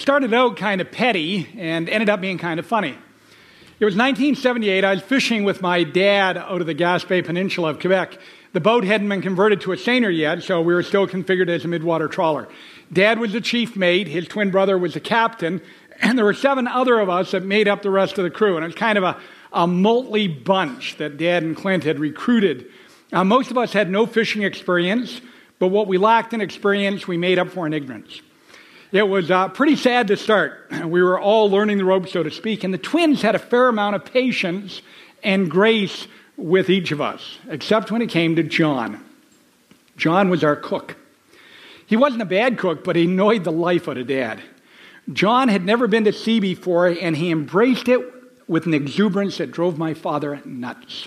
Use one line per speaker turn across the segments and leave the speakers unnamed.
Started out kind of petty and ended up being kind of funny. It was 1978. I was fishing with my dad out of the Gaspé Peninsula of Quebec. The boat hadn't been converted to a seiner yet, so we were still configured as a midwater trawler. Dad was the chief mate, his twin brother was the captain, and there were seven other of us that made up the rest of the crew. And it was kind of a, a motley bunch that Dad and Clint had recruited. Uh, most of us had no fishing experience, but what we lacked in experience, we made up for in ignorance. It was uh, pretty sad to start. We were all learning the ropes, so to speak, and the twins had a fair amount of patience and grace with each of us, except when it came to John. John was our cook. He wasn't a bad cook, but he annoyed the life out of Dad. John had never been to sea before, and he embraced it with an exuberance that drove my father nuts.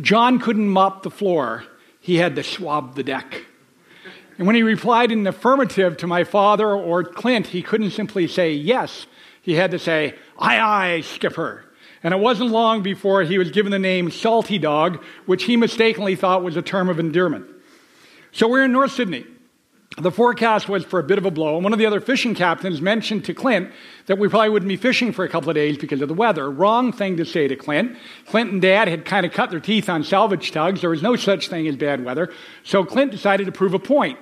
John couldn't mop the floor, he had to swab the deck. And when he replied in the affirmative to my father or Clint, he couldn't simply say yes. He had to say, Aye, aye, skipper. And it wasn't long before he was given the name Salty Dog, which he mistakenly thought was a term of endearment. So we're in North Sydney. The forecast was for a bit of a blow, and one of the other fishing captains mentioned to Clint that we probably wouldn't be fishing for a couple of days because of the weather. Wrong thing to say to Clint. Clint and Dad had kind of cut their teeth on salvage tugs. There was no such thing as bad weather. So Clint decided to prove a point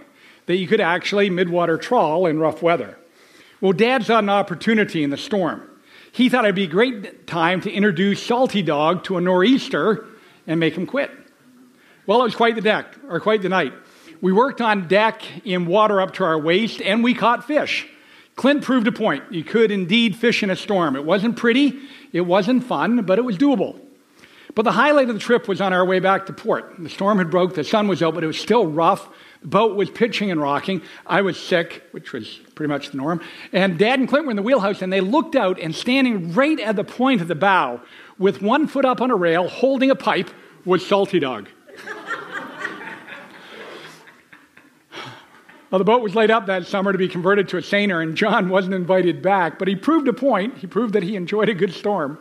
that you could actually midwater trawl in rough weather. Well, Dad saw an opportunity in the storm. He thought it'd be a great time to introduce Salty Dog to a nor'easter and make him quit. Well, it was quite the deck, or quite the night. We worked on deck in water up to our waist, and we caught fish. Clint proved a point. You could indeed fish in a storm. It wasn't pretty, it wasn't fun, but it was doable. But the highlight of the trip was on our way back to port. The storm had broke, the sun was out, but it was still rough. Boat was pitching and rocking. I was sick, which was pretty much the norm. And Dad and Clint were in the wheelhouse, and they looked out, and standing right at the point of the bow, with one foot up on a rail, holding a pipe, was Salty Dog. well, the boat was laid up that summer to be converted to a seiner, and John wasn't invited back, but he proved a point. He proved that he enjoyed a good storm.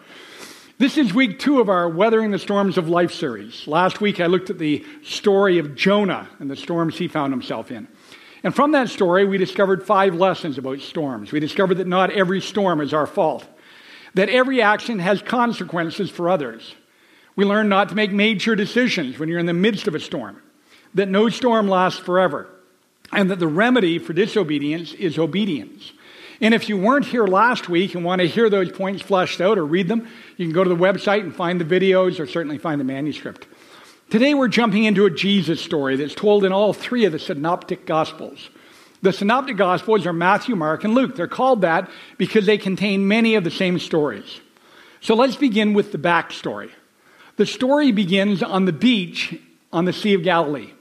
This is week two of our Weathering the Storms of Life series. Last week I looked at the story of Jonah and the storms he found himself in. And from that story, we discovered five lessons about storms. We discovered that not every storm is our fault, that every action has consequences for others. We learned not to make major decisions when you're in the midst of a storm, that no storm lasts forever, and that the remedy for disobedience is obedience. And if you weren't here last week and want to hear those points fleshed out or read them, you can go to the website and find the videos or certainly find the manuscript. Today we're jumping into a Jesus story that's told in all three of the synoptic gospels. The synoptic gospels are Matthew, Mark, and Luke. They're called that because they contain many of the same stories. So let's begin with the backstory. The story begins on the beach on the Sea of Galilee.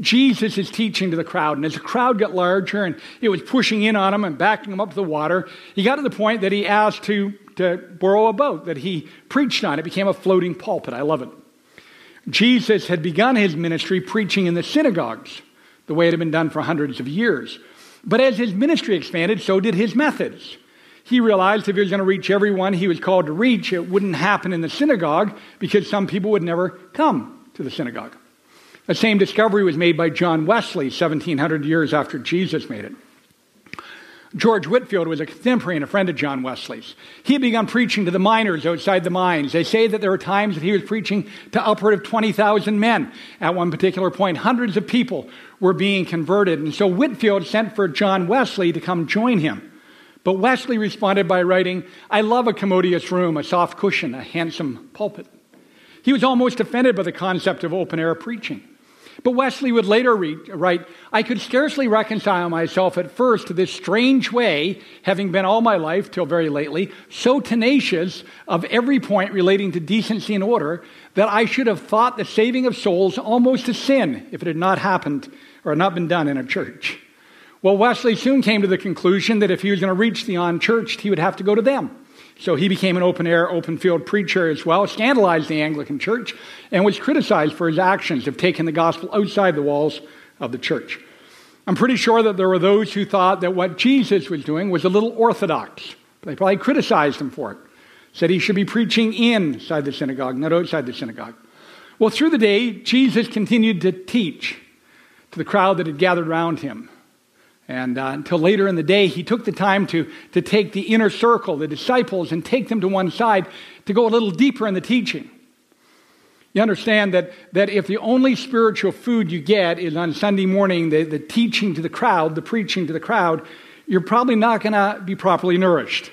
Jesus is teaching to the crowd, and as the crowd got larger and it was pushing in on him and backing him up to the water, he got to the point that he asked to, to borrow a boat that he preached on. It became a floating pulpit. I love it. Jesus had begun his ministry preaching in the synagogues, the way it had been done for hundreds of years. But as his ministry expanded, so did his methods. He realized if he was going to reach everyone he was called to reach, it wouldn't happen in the synagogue because some people would never come to the synagogue. The same discovery was made by John Wesley 1700 years after Jesus made it. George Whitefield was a contemporary and a friend of John Wesley's. He had begun preaching to the miners outside the mines. They say that there were times that he was preaching to upward of 20,000 men. At one particular point. point, hundreds of people were being converted. And so Whitefield sent for John Wesley to come join him. But Wesley responded by writing, I love a commodious room, a soft cushion, a handsome pulpit. He was almost offended by the concept of open air preaching. But Wesley would later write, I could scarcely reconcile myself at first to this strange way, having been all my life, till very lately, so tenacious of every point relating to decency and order, that I should have thought the saving of souls almost a sin if it had not happened or not been done in a church. Well, Wesley soon came to the conclusion that if he was going to reach the unchurched, he would have to go to them. So he became an open air, open field preacher as well, scandalized the Anglican church, and was criticized for his actions of taking the gospel outside the walls of the church. I'm pretty sure that there were those who thought that what Jesus was doing was a little orthodox. They probably criticized him for it. Said he should be preaching inside the synagogue, not outside the synagogue. Well, through the day, Jesus continued to teach to the crowd that had gathered around him. And uh, until later in the day, he took the time to, to take the inner circle, the disciples, and take them to one side to go a little deeper in the teaching. You understand that, that if the only spiritual food you get is on Sunday morning, the, the teaching to the crowd, the preaching to the crowd, you're probably not going to be properly nourished.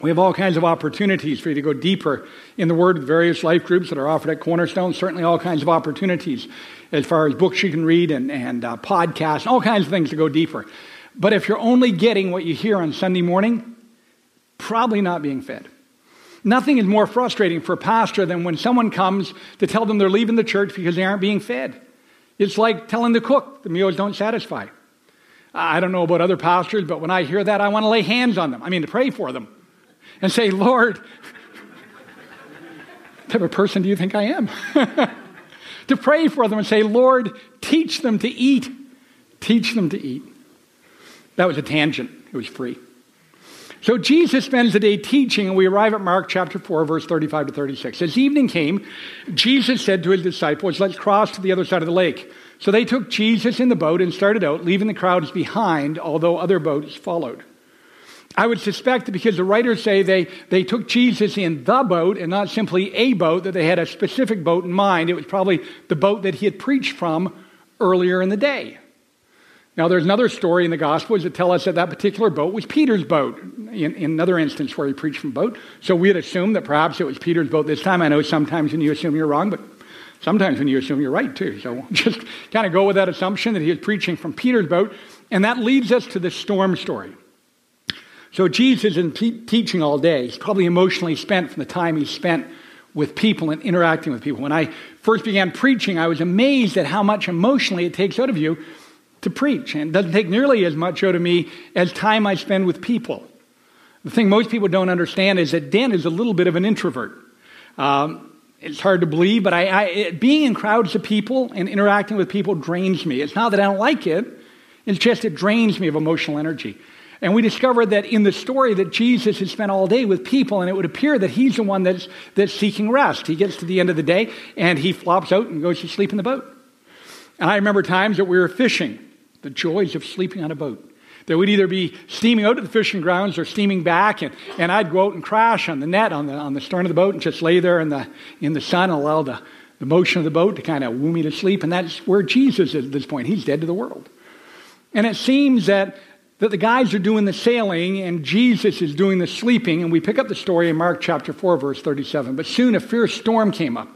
We have all kinds of opportunities for you to go deeper in the Word various life groups that are offered at Cornerstone. Certainly, all kinds of opportunities as far as books you can read and, and uh, podcasts, all kinds of things to go deeper. But if you're only getting what you hear on Sunday morning, probably not being fed. Nothing is more frustrating for a pastor than when someone comes to tell them they're leaving the church because they aren't being fed. It's like telling the cook the meals don't satisfy. I don't know about other pastors, but when I hear that, I want to lay hands on them. I mean, to pray for them and say, Lord, what type of person do you think I am? to pray for them and say, Lord, teach them to eat. Teach them to eat. That was a tangent, it was free. So Jesus spends the day teaching, and we arrive at Mark chapter 4, verse 35 to 36. As evening came, Jesus said to his disciples, Let's cross to the other side of the lake. So they took Jesus in the boat and started out, leaving the crowds behind, although other boats followed. I would suspect because the writers say they, they took Jesus in the boat and not simply a boat, that they had a specific boat in mind. It was probably the boat that he had preached from earlier in the day. Now, there's another story in the Gospels that tell us that that particular boat was Peter's boat, in, in another instance where he preached from boat. So we'd assume that perhaps it was Peter's boat this time. I know sometimes when you assume you're wrong, but sometimes when you assume you're right too. So just kind of go with that assumption that he was preaching from Peter's boat. And that leads us to the storm story. So Jesus is teaching all day. He's probably emotionally spent from the time he spent with people and interacting with people. When I first began preaching, I was amazed at how much emotionally it takes out of you to preach. And it doesn't take nearly as much out of me as time I spend with people. The thing most people don't understand is that Dan is a little bit of an introvert. Um, it's hard to believe, but I, I, it, being in crowds of people and interacting with people drains me. It's not that I don't like it, it's just it drains me of emotional energy. And we discovered that in the story that Jesus had spent all day with people, and it would appear that he's the one that's, that's seeking rest. He gets to the end of the day and he flops out and goes to sleep in the boat. And I remember times that we were fishing, the joys of sleeping on a boat. That we'd either be steaming out to the fishing grounds or steaming back, and, and I'd go out and crash on the net on the, on the stern of the boat and just lay there in the, in the sun and allow the, the motion of the boat to kind of woo me to sleep. And that's where Jesus is at this point. He's dead to the world. And it seems that that the guys are doing the sailing and Jesus is doing the sleeping. And we pick up the story in Mark chapter 4, verse 37. But soon a fierce storm came up.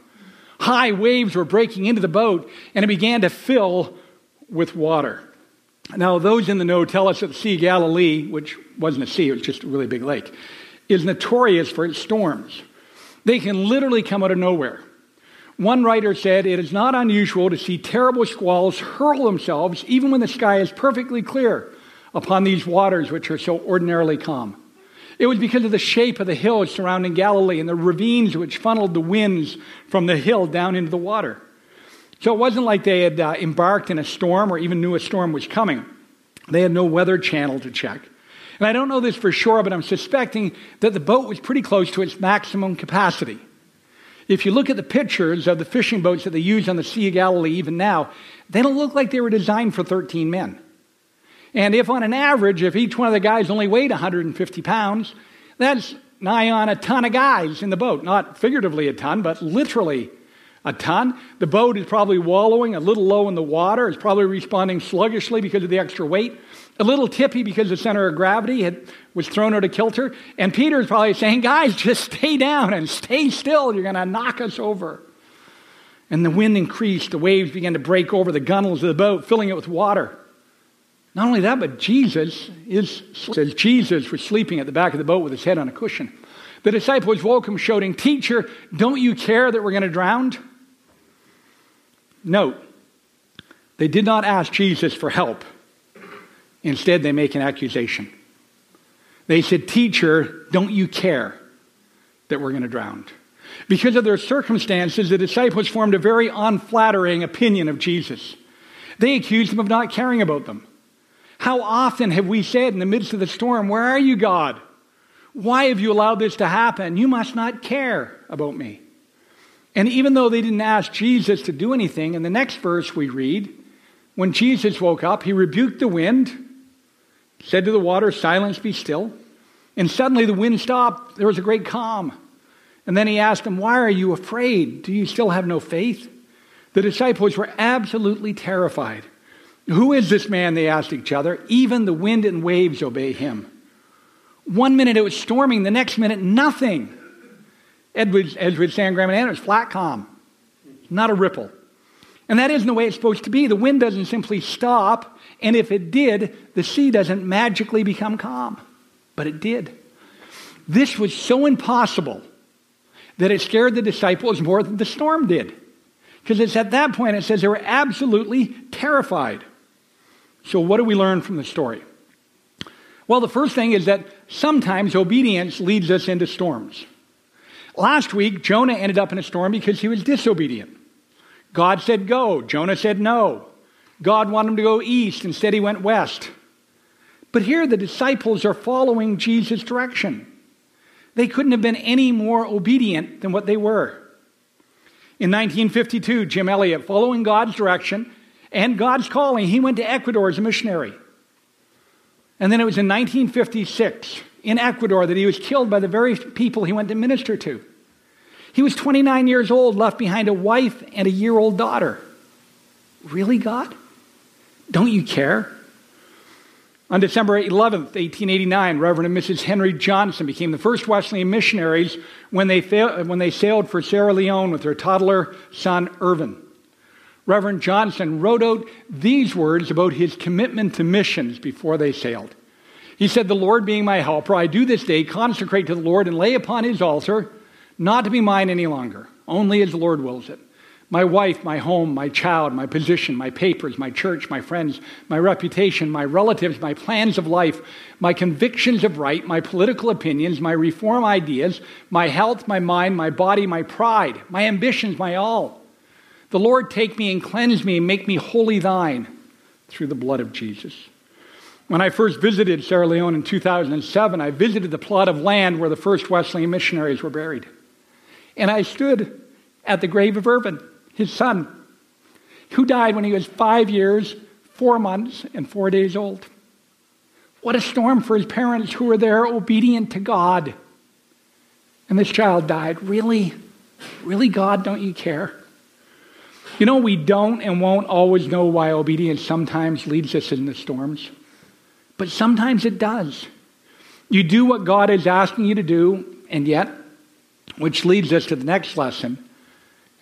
High waves were breaking into the boat, and it began to fill with water. Now, those in the know tell us that the Sea of Galilee, which wasn't a sea, it was just a really big lake, is notorious for its storms. They can literally come out of nowhere. One writer said, It is not unusual to see terrible squalls hurl themselves even when the sky is perfectly clear upon these waters which are so ordinarily calm. It was because of the shape of the hills surrounding Galilee and the ravines which funneled the winds from the hill down into the water. So it wasn't like they had uh, embarked in a storm or even knew a storm was coming. They had no weather channel to check. And I don't know this for sure, but I'm suspecting that the boat was pretty close to its maximum capacity. If you look at the pictures of the fishing boats that they use on the Sea of Galilee even now, they don't look like they were designed for 13 men. And if on an average, if each one of the guys only weighed 150 pounds, that's nigh on a ton of guys in the boat. Not figuratively a ton, but literally a ton. The boat is probably wallowing a little low in the water. It's probably responding sluggishly because of the extra weight. A little tippy because the center of gravity had, was thrown out of kilter. And Peter is probably saying, Guys, just stay down and stay still. You're going to knock us over. And the wind increased. The waves began to break over the gunnels of the boat, filling it with water. Not only that, but Jesus is, says Jesus was sleeping at the back of the boat with his head on a cushion. The disciples woke him, shouting, Teacher, don't you care that we're going to drown? Note, they did not ask Jesus for help. Instead, they make an accusation. They said, Teacher, don't you care that we're going to drown? Because of their circumstances, the disciples formed a very unflattering opinion of Jesus. They accused him of not caring about them. How often have we said in the midst of the storm, Where are you, God? Why have you allowed this to happen? You must not care about me. And even though they didn't ask Jesus to do anything, in the next verse we read, when Jesus woke up, he rebuked the wind said to the water, Silence, be still. And suddenly the wind stopped. There was a great calm. And then he asked them, Why are you afraid? Do you still have no faith? The disciples were absolutely terrified. Who is this man? They asked each other. Even the wind and waves obey him. One minute it was storming, the next minute nothing. Edward, Edward Sandgram and was flat calm, not a ripple. And that isn't the way it's supposed to be. The wind doesn't simply stop, and if it did, the sea doesn't magically become calm. But it did. This was so impossible that it scared the disciples more than the storm did. Because it's at that point it says they were absolutely terrified. So, what do we learn from the story? Well, the first thing is that sometimes obedience leads us into storms. Last week, Jonah ended up in a storm because he was disobedient. God said go, Jonah said no. God wanted him to go east, instead, he went west. But here, the disciples are following Jesus' direction. They couldn't have been any more obedient than what they were. In 1952, Jim Elliot, following God's direction and God's calling, he went to Ecuador as a missionary. And then it was in 1956 in Ecuador that he was killed by the very people he went to minister to. He was 29 years old, left behind a wife and a year old daughter. Really, God? Don't you care? On December 11th, 1889, Reverend and Mrs. Henry Johnson became the first Wesleyan missionaries when they, when they sailed for Sierra Leone with their toddler son, Irvin. Reverend Johnson wrote out these words about his commitment to missions before they sailed. He said, The Lord being my helper, I do this day consecrate to the Lord and lay upon his altar, not to be mine any longer, only as the Lord wills it. My wife, my home, my child, my position, my papers, my church, my friends, my reputation, my relatives, my plans of life, my convictions of right, my political opinions, my reform ideas, my health, my mind, my body, my pride, my ambitions, my all. The Lord take me and cleanse me and make me wholly thine through the blood of Jesus. When I first visited Sierra Leone in 2007, I visited the plot of land where the first Wesleyan missionaries were buried. And I stood at the grave of Irvin, his son, who died when he was five years, four months, and four days old. What a storm for his parents who were there obedient to God. And this child died. Really? Really, God, don't you care? You know, we don't and won't always know why obedience sometimes leads us in the storms, but sometimes it does. You do what God is asking you to do, and yet, which leads us to the next lesson,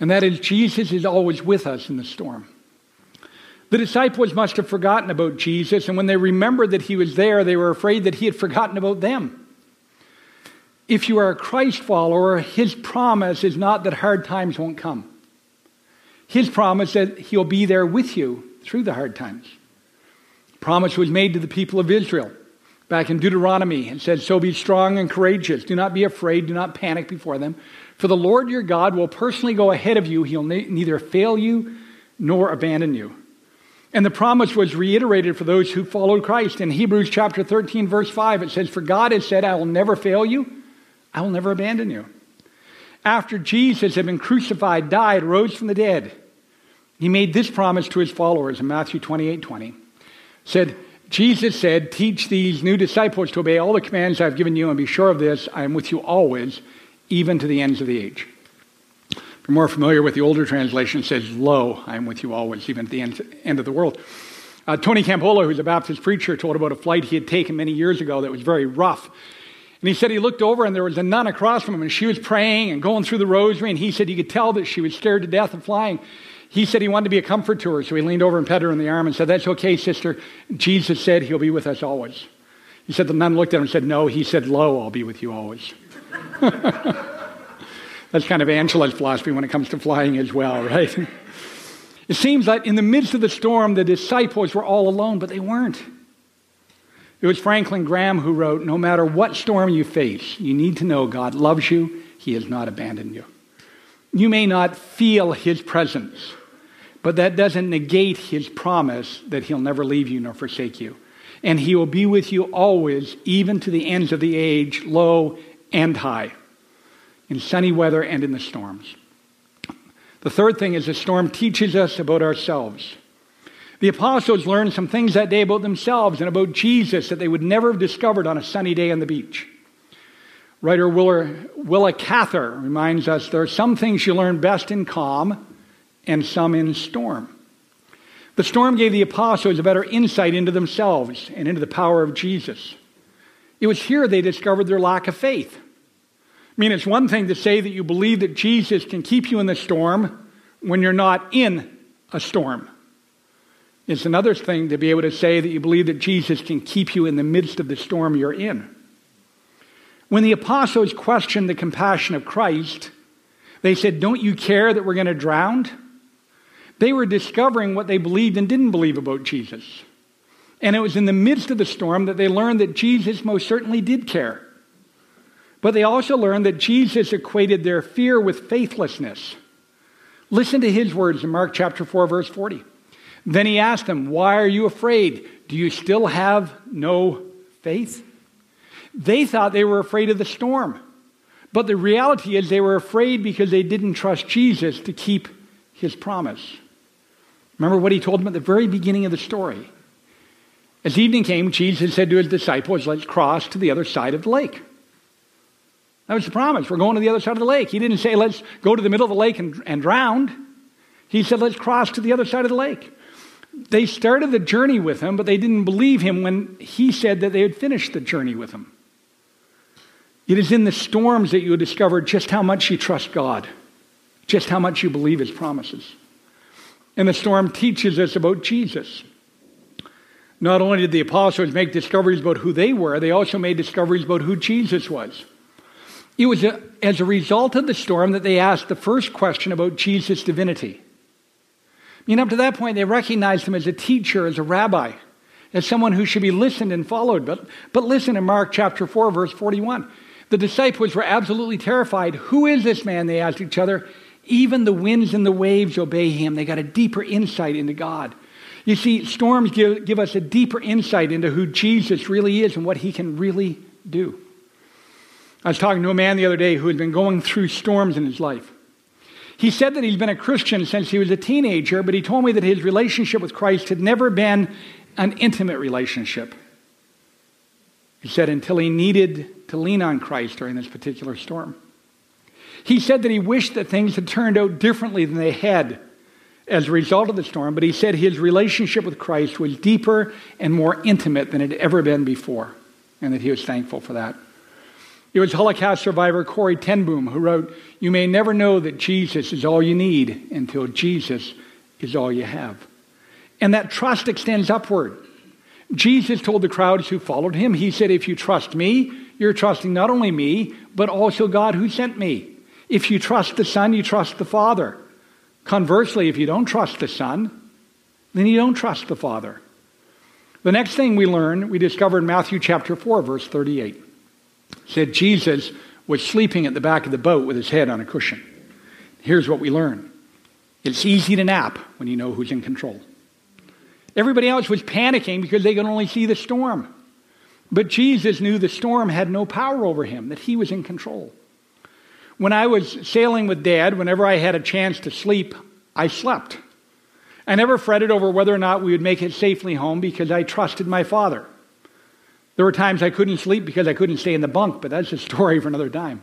and that is Jesus is always with us in the storm. The disciples must have forgotten about Jesus, and when they remembered that he was there, they were afraid that he had forgotten about them. If you are a Christ follower, his promise is not that hard times won't come. His promise that he'll be there with you through the hard times. Promise was made to the people of Israel back in Deuteronomy and said, So be strong and courageous. Do not be afraid. Do not panic before them. For the Lord your God will personally go ahead of you. He'll ne- neither fail you nor abandon you. And the promise was reiterated for those who followed Christ. In Hebrews chapter 13, verse 5, it says, For God has said, I will never fail you, I will never abandon you after Jesus had been crucified, died, rose from the dead, he made this promise to his followers in Matthew 28 20. Said, Jesus said, Teach these new disciples to obey all the commands I've given you, and be sure of this, I am with you always, even to the ends of the age. If you're more familiar with the older translation, it says, Lo, I am with you always, even at the end, end of the world. Uh, Tony Campolo, who's a Baptist preacher, told about a flight he had taken many years ago that was very rough. And he said he looked over and there was a nun across from him and she was praying and going through the rosary. And he said he could tell that she was scared to death of flying. He said he wanted to be a comfort to her. So he leaned over and petted her in the arm and said, That's okay, sister. Jesus said he'll be with us always. He said the nun looked at him and said, No. He said, Lo, I'll be with you always. That's kind of Angela's philosophy when it comes to flying as well, right? It seems that in the midst of the storm, the disciples were all alone, but they weren't. It was Franklin Graham who wrote No matter what storm you face, you need to know God loves you, He has not abandoned you. You may not feel His presence, but that doesn't negate His promise that He'll never leave you nor forsake you. And He will be with you always, even to the ends of the age, low and high, in sunny weather and in the storms. The third thing is the storm teaches us about ourselves. The apostles learned some things that day about themselves and about Jesus that they would never have discovered on a sunny day on the beach. Writer Willa, Willa Cather reminds us there are some things you learn best in calm and some in storm. The storm gave the apostles a better insight into themselves and into the power of Jesus. It was here they discovered their lack of faith. I mean, it's one thing to say that you believe that Jesus can keep you in the storm when you're not in a storm. It's another thing to be able to say that you believe that Jesus can keep you in the midst of the storm you're in. When the apostles questioned the compassion of Christ, they said, Don't you care that we're going to drown? They were discovering what they believed and didn't believe about Jesus. And it was in the midst of the storm that they learned that Jesus most certainly did care. But they also learned that Jesus equated their fear with faithlessness. Listen to his words in Mark chapter 4, verse 40. Then he asked them, Why are you afraid? Do you still have no faith? They thought they were afraid of the storm. But the reality is they were afraid because they didn't trust Jesus to keep his promise. Remember what he told them at the very beginning of the story. As evening came, Jesus said to his disciples, Let's cross to the other side of the lake. That was the promise. We're going to the other side of the lake. He didn't say, Let's go to the middle of the lake and, and drown. He said, Let's cross to the other side of the lake. They started the journey with him, but they didn't believe him when he said that they had finished the journey with him. It is in the storms that you discover just how much you trust God, just how much you believe his promises. And the storm teaches us about Jesus. Not only did the apostles make discoveries about who they were, they also made discoveries about who Jesus was. It was a, as a result of the storm that they asked the first question about Jesus' divinity. I mean, up to that point, they recognized him as a teacher, as a rabbi, as someone who should be listened and followed. But, but listen in Mark chapter 4, verse 41. The disciples were absolutely terrified. Who is this man? They asked each other. Even the winds and the waves obey him. They got a deeper insight into God. You see, storms give, give us a deeper insight into who Jesus really is and what he can really do. I was talking to a man the other day who had been going through storms in his life. He said that he's been a Christian since he was a teenager, but he told me that his relationship with Christ had never been an intimate relationship. He said until he needed to lean on Christ during this particular storm. He said that he wished that things had turned out differently than they had as a result of the storm, but he said his relationship with Christ was deeper and more intimate than it had ever been before, and that he was thankful for that. It was Holocaust survivor Corrie ten Boom who wrote, You may never know that Jesus is all you need until Jesus is all you have. And that trust extends upward. Jesus told the crowds who followed him, He said, If you trust me, you're trusting not only me, but also God who sent me. If you trust the Son, you trust the Father. Conversely, if you don't trust the Son, then you don't trust the Father. The next thing we learn, we discover in Matthew chapter 4, verse 38. Said Jesus was sleeping at the back of the boat with his head on a cushion. Here's what we learn it's easy to nap when you know who's in control. Everybody else was panicking because they could only see the storm. But Jesus knew the storm had no power over him, that he was in control. When I was sailing with Dad, whenever I had a chance to sleep, I slept. I never fretted over whether or not we would make it safely home because I trusted my father. There were times I couldn't sleep because I couldn't stay in the bunk, but that's a story for another time.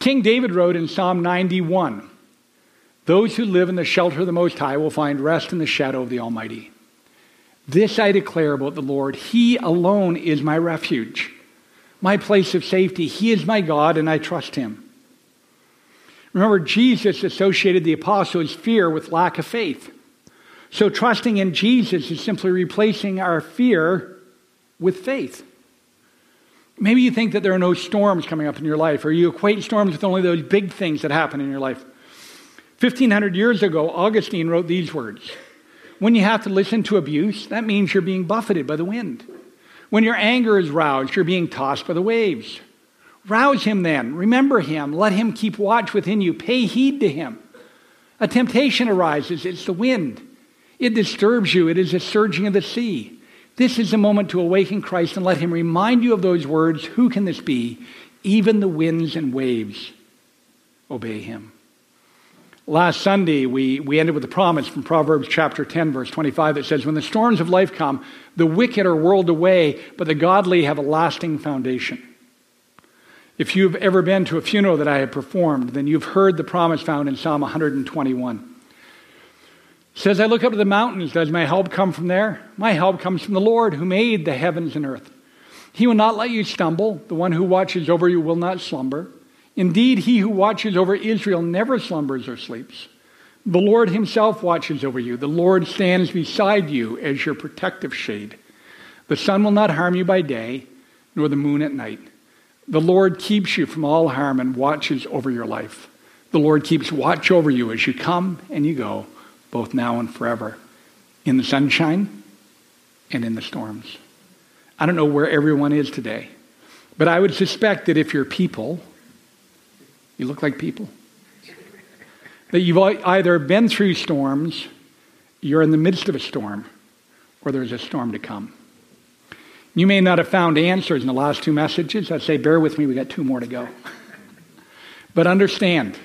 King David wrote in Psalm 91 Those who live in the shelter of the Most High will find rest in the shadow of the Almighty. This I declare about the Lord He alone is my refuge, my place of safety. He is my God, and I trust Him. Remember, Jesus associated the apostles' fear with lack of faith. So trusting in Jesus is simply replacing our fear with faith. Maybe you think that there are no storms coming up in your life, or you equate storms with only those big things that happen in your life. 1500 years ago, Augustine wrote these words When you have to listen to abuse, that means you're being buffeted by the wind. When your anger is roused, you're being tossed by the waves. Rouse him then. Remember him. Let him keep watch within you. Pay heed to him. A temptation arises. It's the wind. It disturbs you. It is a surging of the sea. This is the moment to awaken Christ and let him remind you of those words. Who can this be? Even the winds and waves obey him. Last Sunday, we, we ended with a promise from Proverbs chapter 10, verse 25, that says, When the storms of life come, the wicked are whirled away, but the godly have a lasting foundation. If you've ever been to a funeral that I have performed, then you've heard the promise found in Psalm 121. Says, I look up to the mountains. Does my help come from there? My help comes from the Lord who made the heavens and earth. He will not let you stumble. The one who watches over you will not slumber. Indeed, he who watches over Israel never slumbers or sleeps. The Lord himself watches over you. The Lord stands beside you as your protective shade. The sun will not harm you by day, nor the moon at night. The Lord keeps you from all harm and watches over your life. The Lord keeps watch over you as you come and you go, both now and forever, in the sunshine and in the storms. I don't know where everyone is today, but I would suspect that if you're people, you look like people. That you've either been through storms, you're in the midst of a storm, or there's a storm to come. You may not have found answers in the last two messages. I say, bear with me, we got two more to go. but understand,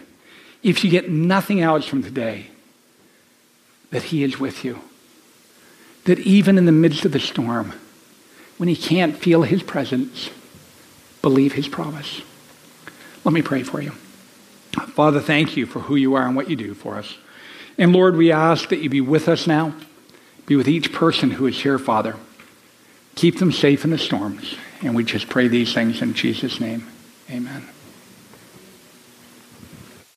if you get nothing else from today, that He is with you. That even in the midst of the storm, when you can't feel His presence, believe His promise. Let me pray for you. Father, thank you for who you are and what you do for us. And Lord, we ask that you be with us now. Be with each person who is here, Father. Keep them safe in the storms. And we just pray these things in Jesus' name. Amen.